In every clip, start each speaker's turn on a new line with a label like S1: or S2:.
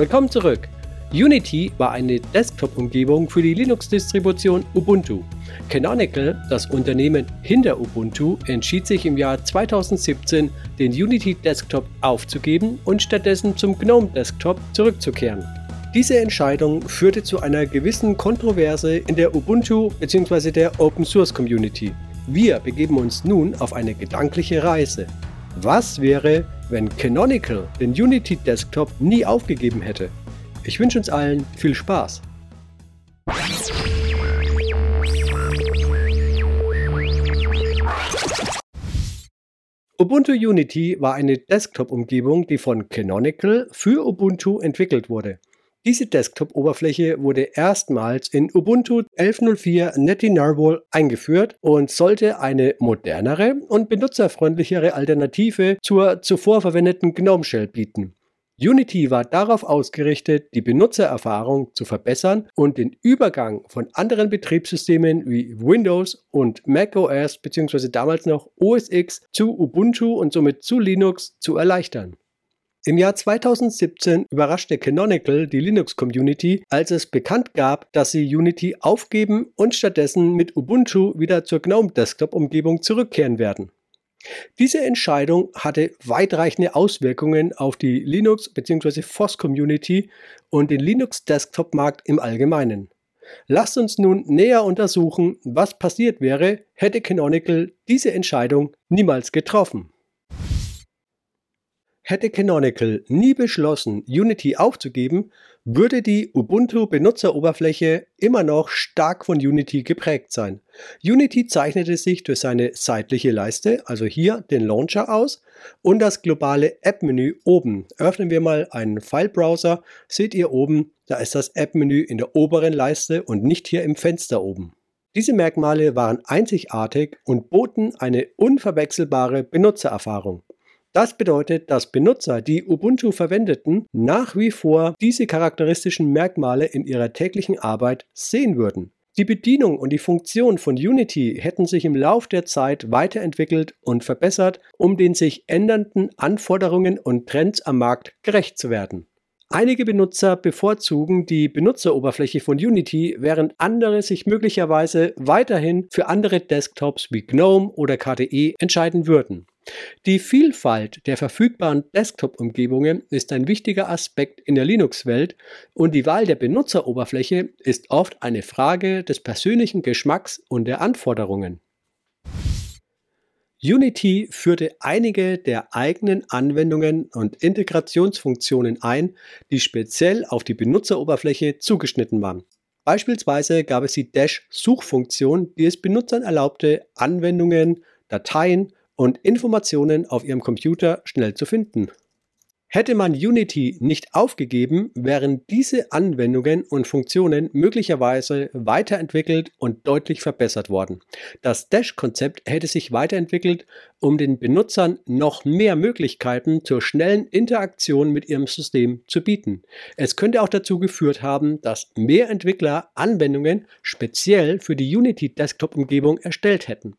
S1: Willkommen zurück. Unity war eine Desktop-Umgebung für die Linux-Distribution Ubuntu. Canonical, das Unternehmen hinter Ubuntu, entschied sich im Jahr 2017, den Unity Desktop aufzugeben und stattdessen zum GNOME Desktop zurückzukehren. Diese Entscheidung führte zu einer gewissen Kontroverse in der Ubuntu bzw. der Open Source Community. Wir begeben uns nun auf eine gedankliche Reise. Was wäre, wenn Canonical den Unity Desktop nie aufgegeben hätte? Ich wünsche uns allen viel Spaß. Ubuntu Unity war eine Desktop-Umgebung, die von Canonical für Ubuntu entwickelt wurde. Diese Desktop-Oberfläche wurde erstmals in Ubuntu 11.04 Netty Narwhal eingeführt und sollte eine modernere und benutzerfreundlichere Alternative zur zuvor verwendeten GNOME Shell bieten. Unity war darauf ausgerichtet, die Benutzererfahrung zu verbessern und den Übergang von anderen Betriebssystemen wie Windows und macOS bzw. damals noch OS X zu Ubuntu und somit zu Linux zu erleichtern. Im Jahr 2017 überraschte Canonical die Linux-Community, als es bekannt gab, dass sie Unity aufgeben und stattdessen mit Ubuntu wieder zur GNOME-Desktop-Umgebung zurückkehren werden. Diese Entscheidung hatte weitreichende Auswirkungen auf die Linux- bzw. FOSS-Community und den Linux-Desktop-Markt im Allgemeinen. Lasst uns nun näher untersuchen, was passiert wäre, hätte Canonical diese Entscheidung niemals getroffen. Hätte Canonical nie beschlossen, Unity aufzugeben, würde die Ubuntu-Benutzeroberfläche immer noch stark von Unity geprägt sein. Unity zeichnete sich durch seine seitliche Leiste, also hier den Launcher aus, und das globale App-Menü oben. Öffnen wir mal einen File-Browser, seht ihr oben, da ist das App-Menü in der oberen Leiste und nicht hier im Fenster oben. Diese Merkmale waren einzigartig und boten eine unverwechselbare Benutzererfahrung. Das bedeutet, dass Benutzer, die Ubuntu verwendeten, nach wie vor diese charakteristischen Merkmale in ihrer täglichen Arbeit sehen würden. Die Bedienung und die Funktion von Unity hätten sich im Lauf der Zeit weiterentwickelt und verbessert, um den sich ändernden Anforderungen und Trends am Markt gerecht zu werden. Einige Benutzer bevorzugen die Benutzeroberfläche von Unity, während andere sich möglicherweise weiterhin für andere Desktops wie GNOME oder KDE entscheiden würden. Die Vielfalt der verfügbaren Desktop-Umgebungen ist ein wichtiger Aspekt in der Linux-Welt und die Wahl der Benutzeroberfläche ist oft eine Frage des persönlichen Geschmacks und der Anforderungen. Unity führte einige der eigenen Anwendungen und Integrationsfunktionen ein, die speziell auf die Benutzeroberfläche zugeschnitten waren. Beispielsweise gab es die Dash-Suchfunktion, die es Benutzern erlaubte, Anwendungen, Dateien und Informationen auf Ihrem Computer schnell zu finden. Hätte man Unity nicht aufgegeben, wären diese Anwendungen und Funktionen möglicherweise weiterentwickelt und deutlich verbessert worden. Das Dash-Konzept hätte sich weiterentwickelt, um den Benutzern noch mehr Möglichkeiten zur schnellen Interaktion mit ihrem System zu bieten. Es könnte auch dazu geführt haben, dass mehr Entwickler Anwendungen speziell für die Unity Desktop-Umgebung erstellt hätten.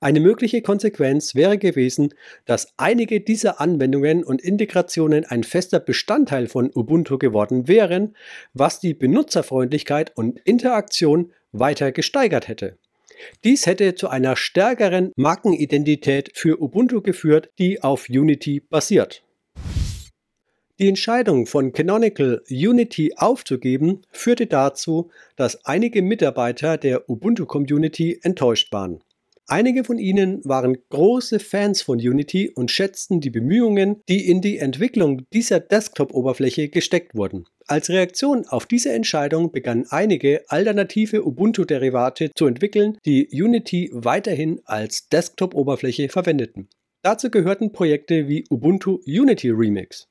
S1: Eine mögliche Konsequenz wäre gewesen, dass einige dieser Anwendungen und Integrationen ein fester Bestandteil von Ubuntu geworden wären, was die Benutzerfreundlichkeit und Interaktion weiter gesteigert hätte. Dies hätte zu einer stärkeren Markenidentität für Ubuntu geführt, die auf Unity basiert. Die Entscheidung von Canonical Unity aufzugeben führte dazu, dass einige Mitarbeiter der Ubuntu-Community enttäuscht waren. Einige von ihnen waren große Fans von Unity und schätzten die Bemühungen, die in die Entwicklung dieser Desktop-Oberfläche gesteckt wurden. Als Reaktion auf diese Entscheidung begannen einige alternative Ubuntu-Derivate zu entwickeln, die Unity weiterhin als Desktop-Oberfläche verwendeten. Dazu gehörten Projekte wie Ubuntu Unity Remix.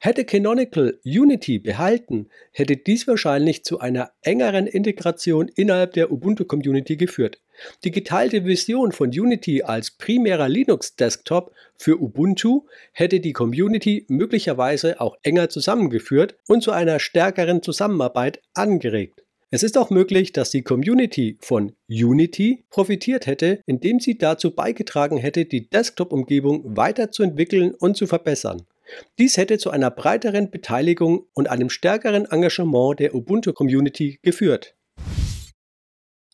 S1: Hätte Canonical Unity behalten, hätte dies wahrscheinlich zu einer engeren Integration innerhalb der Ubuntu-Community geführt. Die geteilte Vision von Unity als primärer Linux-Desktop für Ubuntu hätte die Community möglicherweise auch enger zusammengeführt und zu einer stärkeren Zusammenarbeit angeregt. Es ist auch möglich, dass die Community von Unity profitiert hätte, indem sie dazu beigetragen hätte, die Desktop-Umgebung weiterzuentwickeln und zu verbessern. Dies hätte zu einer breiteren Beteiligung und einem stärkeren Engagement der Ubuntu-Community geführt.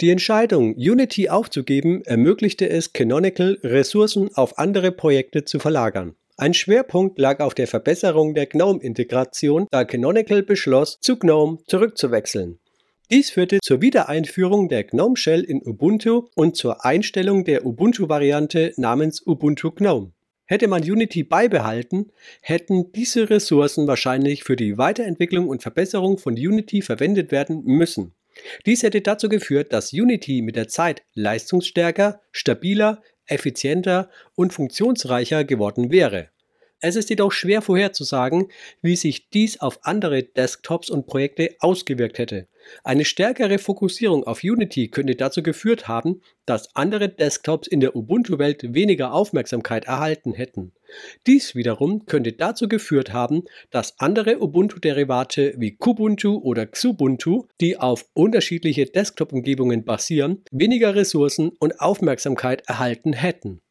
S1: Die Entscheidung, Unity aufzugeben, ermöglichte es Canonical, Ressourcen auf andere Projekte zu verlagern. Ein Schwerpunkt lag auf der Verbesserung der GNOME-Integration, da Canonical beschloss, zu GNOME zurückzuwechseln. Dies führte zur Wiedereinführung der GNOME Shell in Ubuntu und zur Einstellung der Ubuntu-Variante namens Ubuntu GNOME. Hätte man Unity beibehalten, hätten diese Ressourcen wahrscheinlich für die Weiterentwicklung und Verbesserung von Unity verwendet werden müssen. Dies hätte dazu geführt, dass Unity mit der Zeit leistungsstärker, stabiler, effizienter und funktionsreicher geworden wäre. Es ist jedoch schwer vorherzusagen, wie sich dies auf andere Desktops und Projekte ausgewirkt hätte. Eine stärkere Fokussierung auf Unity könnte dazu geführt haben, dass andere Desktops in der Ubuntu-Welt weniger Aufmerksamkeit erhalten hätten. Dies wiederum könnte dazu geführt haben, dass andere Ubuntu-Derivate wie Kubuntu oder Xubuntu, die auf unterschiedliche Desktop-Umgebungen basieren, weniger Ressourcen und Aufmerksamkeit erhalten hätten.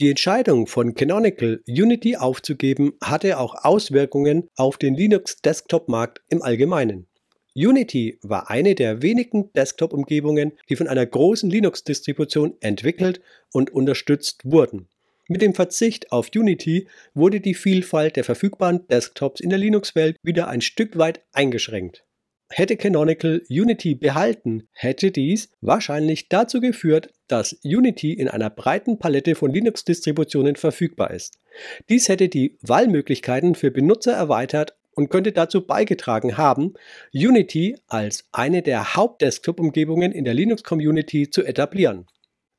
S1: Die Entscheidung von Canonical, Unity aufzugeben, hatte auch Auswirkungen auf den Linux-Desktop-Markt im Allgemeinen. Unity war eine der wenigen Desktop-Umgebungen, die von einer großen Linux-Distribution entwickelt und unterstützt wurden. Mit dem Verzicht auf Unity wurde die Vielfalt der verfügbaren Desktops in der Linux-Welt wieder ein Stück weit eingeschränkt. Hätte Canonical Unity behalten, hätte dies wahrscheinlich dazu geführt, dass Unity in einer breiten Palette von Linux-Distributionen verfügbar ist. Dies hätte die Wahlmöglichkeiten für Benutzer erweitert und könnte dazu beigetragen haben, Unity als eine der Haupt-Desktop-Umgebungen in der Linux-Community zu etablieren.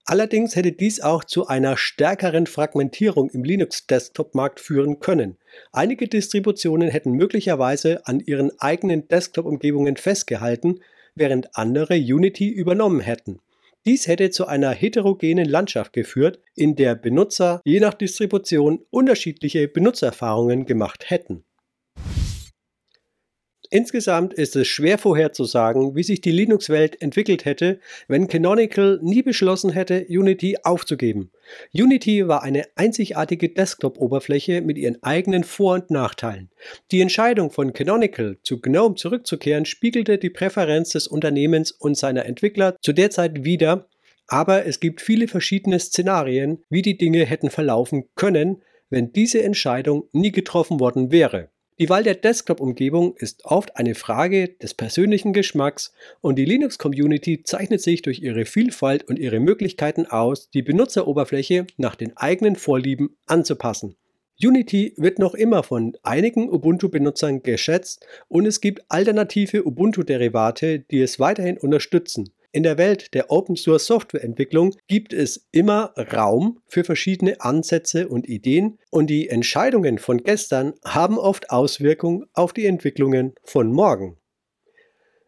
S1: Allerdings hätte dies auch zu einer stärkeren Fragmentierung im Linux-Desktop-Markt führen können. Einige Distributionen hätten möglicherweise an ihren eigenen Desktop-Umgebungen festgehalten, während andere Unity übernommen hätten. Dies hätte zu einer heterogenen Landschaft geführt, in der Benutzer je nach Distribution unterschiedliche Benutzererfahrungen gemacht hätten. Insgesamt ist es schwer vorherzusagen, wie sich die Linux-Welt entwickelt hätte, wenn Canonical nie beschlossen hätte, Unity aufzugeben. Unity war eine einzigartige Desktop-Oberfläche mit ihren eigenen Vor- und Nachteilen. Die Entscheidung von Canonical zu GNOME zurückzukehren spiegelte die Präferenz des Unternehmens und seiner Entwickler zu der Zeit wider, aber es gibt viele verschiedene Szenarien, wie die Dinge hätten verlaufen können, wenn diese Entscheidung nie getroffen worden wäre. Die Wahl der Desktop-Umgebung ist oft eine Frage des persönlichen Geschmacks und die Linux-Community zeichnet sich durch ihre Vielfalt und ihre Möglichkeiten aus, die Benutzeroberfläche nach den eigenen Vorlieben anzupassen. Unity wird noch immer von einigen Ubuntu-Benutzern geschätzt und es gibt alternative Ubuntu-Derivate, die es weiterhin unterstützen. In der Welt der Open Source Softwareentwicklung gibt es immer Raum für verschiedene Ansätze und Ideen und die Entscheidungen von gestern haben oft Auswirkungen auf die Entwicklungen von morgen.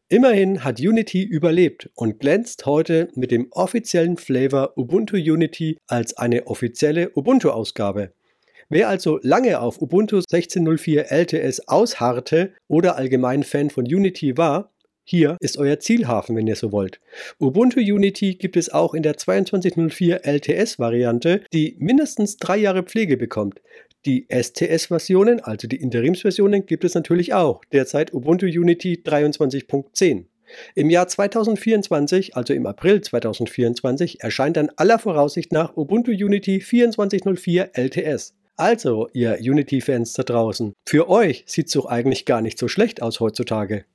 S1: Immerhin hat Unity überlebt und glänzt heute mit dem offiziellen Flavor Ubuntu Unity als eine offizielle Ubuntu-Ausgabe. Wer also lange auf Ubuntu 16.04 LTS ausharrte oder allgemein Fan von Unity war, hier ist euer Zielhafen, wenn ihr so wollt. Ubuntu Unity gibt es auch in der 2204 LTS-Variante, die mindestens drei Jahre Pflege bekommt. Die STS-Versionen, also die Interimsversionen, gibt es natürlich auch, derzeit Ubuntu Unity 23.10. Im Jahr 2024, also im April 2024, erscheint dann aller Voraussicht nach Ubuntu Unity 24.04 LTS. Also, ihr Unity-Fans da draußen, für euch sieht es doch eigentlich gar nicht so schlecht aus heutzutage.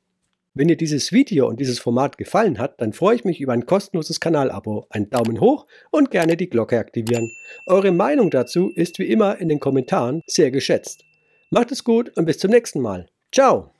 S1: Wenn dir dieses Video und dieses Format gefallen hat, dann freue ich mich über ein kostenloses Kanalabo, einen Daumen hoch und gerne die Glocke aktivieren. Eure Meinung dazu ist wie immer in den Kommentaren sehr geschätzt. Macht es gut und bis zum nächsten Mal. Ciao!